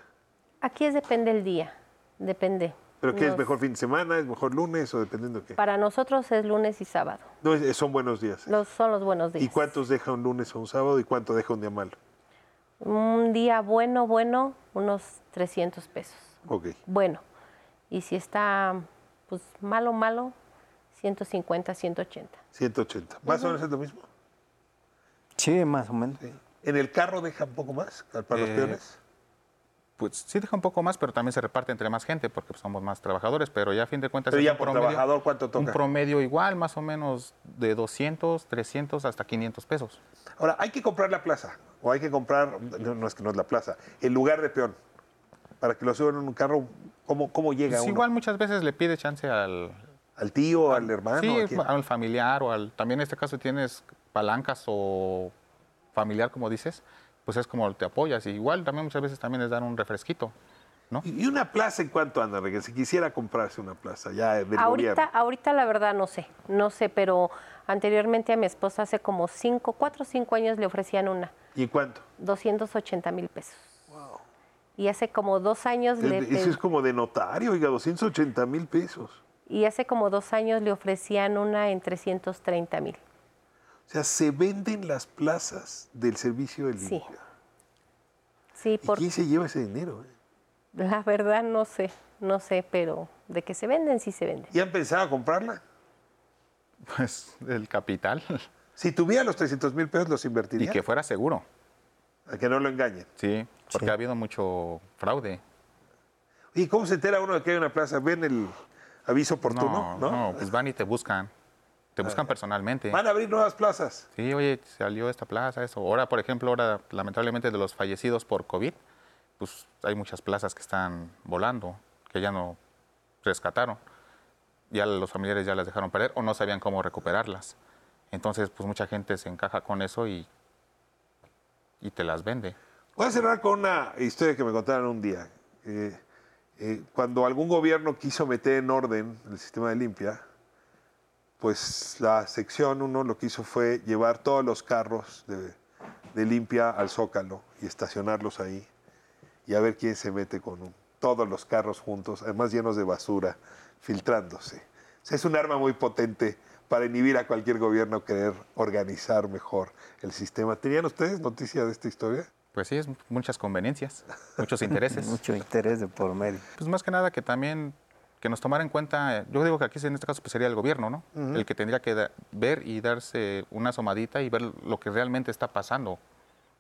Aquí es depende el día, depende.
¿Pero qué es mejor fin de semana? ¿Es mejor lunes o dependiendo de qué?
Para nosotros es lunes y sábado.
No, es- son buenos días.
Los, son los buenos días.
¿Y cuántos deja un lunes o un sábado y cuánto deja un día malo?
Un día bueno, bueno, unos 300 pesos.
Ok.
Bueno. Y si está pues malo, malo, 150, 180.
180. ¿Más o menos es lo mismo?
Sí, más o menos.
¿En el carro deja un poco más para los
Eh,
peones?
Pues sí deja un poco más, pero también se reparte entre más gente porque pues, somos más trabajadores, pero ya a fin de cuentas...
Pero ya
un
por
promedio-
trabajador, ¿cuánto
Un
toca?
promedio igual, más o menos de 200, 300 hasta 500 pesos.
Ahora, hay que comprar la plaza o hay que comprar, no, no es que no es la plaza, el lugar de peón. Para que lo suban en un carro, ¿cómo, cómo llega
Pues
uno?
igual muchas veces le pide chance al...
¿Al tío, al hermano?
Al familiar o al... También en este caso tienes palancas o familiar, como dices, pues es como te apoyas. Y igual también muchas veces también les dan un refresquito, ¿no?
¿Y una plaza en cuánto anda, Enrique? Si quisiera comprarse una plaza ya del
Ahorita,
gobierno.
ahorita la verdad no sé, no sé, pero anteriormente a mi esposa hace como 5, 4 o 5 años le ofrecían una,
¿Y en cuánto?
280 mil pesos. Y hace como dos años le
Eso es como de notario, oiga, 280 mil pesos.
y hace como dos años le ofrecían una en 330 mil.
O sea, se venden las plazas del servicio de
Sí.
limpia.
Sí,
¿Y
por
quién se lleva ese dinero? eh?
la verdad no sé, no sé, pero de que se venden sí se venden.
¿Y han pensado a comprarla?
Pues el capital.
Si tuviera los 300 mil pesos, ¿los
Y
invertiría?
que fuera seguro.
A que no lo engañen.
Sí, porque ha habido mucho fraude.
¿Y cómo se entera uno de que hay una plaza? ¿Ven el aviso oportuno?
No,
¿no?
no, pues van y te buscan. Te buscan personalmente.
Van a abrir nuevas plazas.
Sí, oye, salió esta plaza, eso. Ahora, por ejemplo, ahora lamentablemente de los fallecidos por COVID, pues hay muchas plazas que están volando, que ya no rescataron. Ya los familiares ya las dejaron perder o no sabían cómo recuperarlas. Entonces, pues mucha gente se encaja con eso y, y te las vende.
Voy a cerrar con una historia que me contaron un día. Eh, eh, cuando algún gobierno quiso meter en orden el sistema de limpia, pues la sección 1 lo que hizo fue llevar todos los carros de, de limpia al zócalo y estacionarlos ahí y a ver quién se mete con un- todos los carros juntos, además llenos de basura, filtrándose. O sea, es un arma muy potente para inhibir a cualquier gobierno querer organizar mejor el sistema. ¿Tenían ustedes noticia de esta historia?
Pues sí, es muchas conveniencias, muchos intereses.
Mucho interés de por medio.
Pues más que nada que también que nos tomara en cuenta, yo digo que aquí en este caso pues sería el gobierno, ¿no? El que tendría que da- ver y darse una asomadita y ver lo que realmente está pasando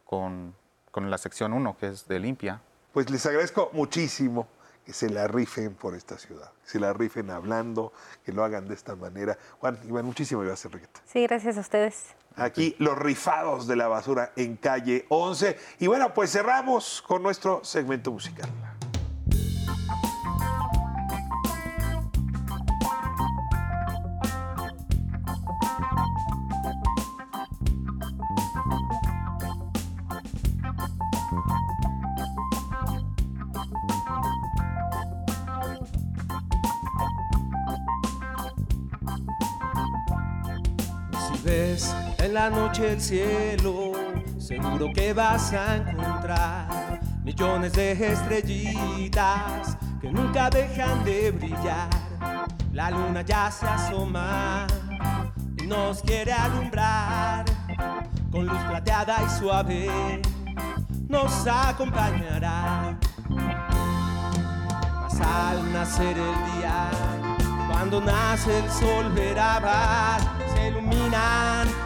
con, con la sección 1, que es de limpia.
Pues les agradezco muchísimo que se la rifen por esta ciudad, que se la rifen hablando, que lo hagan de esta manera. Juan, Iván, muchísimas gracias, Enriqueta.
Sí, gracias a ustedes.
Aquí los rifados de la basura en calle 11. Y bueno, pues cerramos con nuestro segmento musical.
En la noche el cielo, seguro que vas a encontrar millones de estrellitas que nunca dejan de brillar. La luna ya se asoma y nos quiere alumbrar con luz plateada y suave. Nos acompañará. Mas al nacer el día, cuando nace el sol verá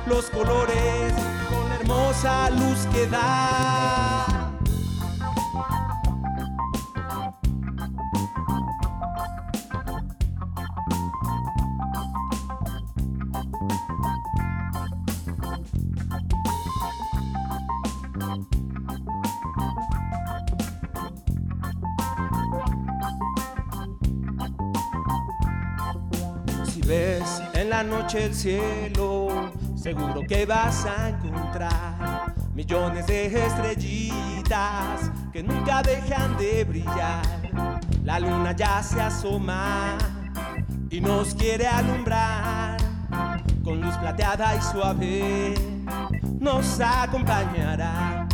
los colores con la hermosa luz que da. Noche el cielo, seguro que vas a encontrar millones de estrellitas que nunca dejan de brillar. La luna ya se asoma y nos quiere alumbrar con luz plateada y suave. Nos acompañará.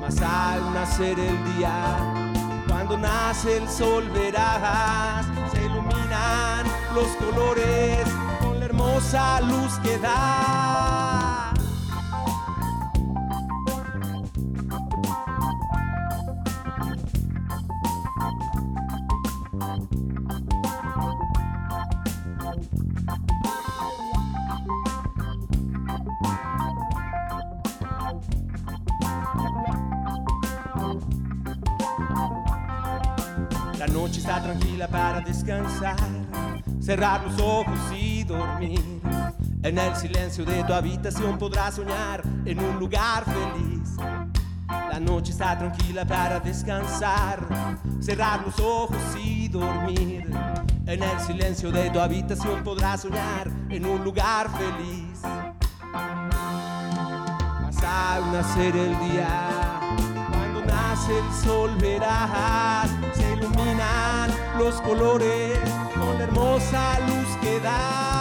Mas al nacer el día, cuando nace el sol verás, los colores con la hermosa luz que da. La noche está tranquila para descansar, cerrar los ojos y dormir. En el silencio de tu habitación podrás soñar en un lugar feliz. La noche está tranquila para descansar, cerrar los ojos y dormir. En el silencio de tu habitación podrás soñar en un lugar feliz. Mas al nacer el día, cuando nace el sol verás, se iluminan los colores hermosa luz que da.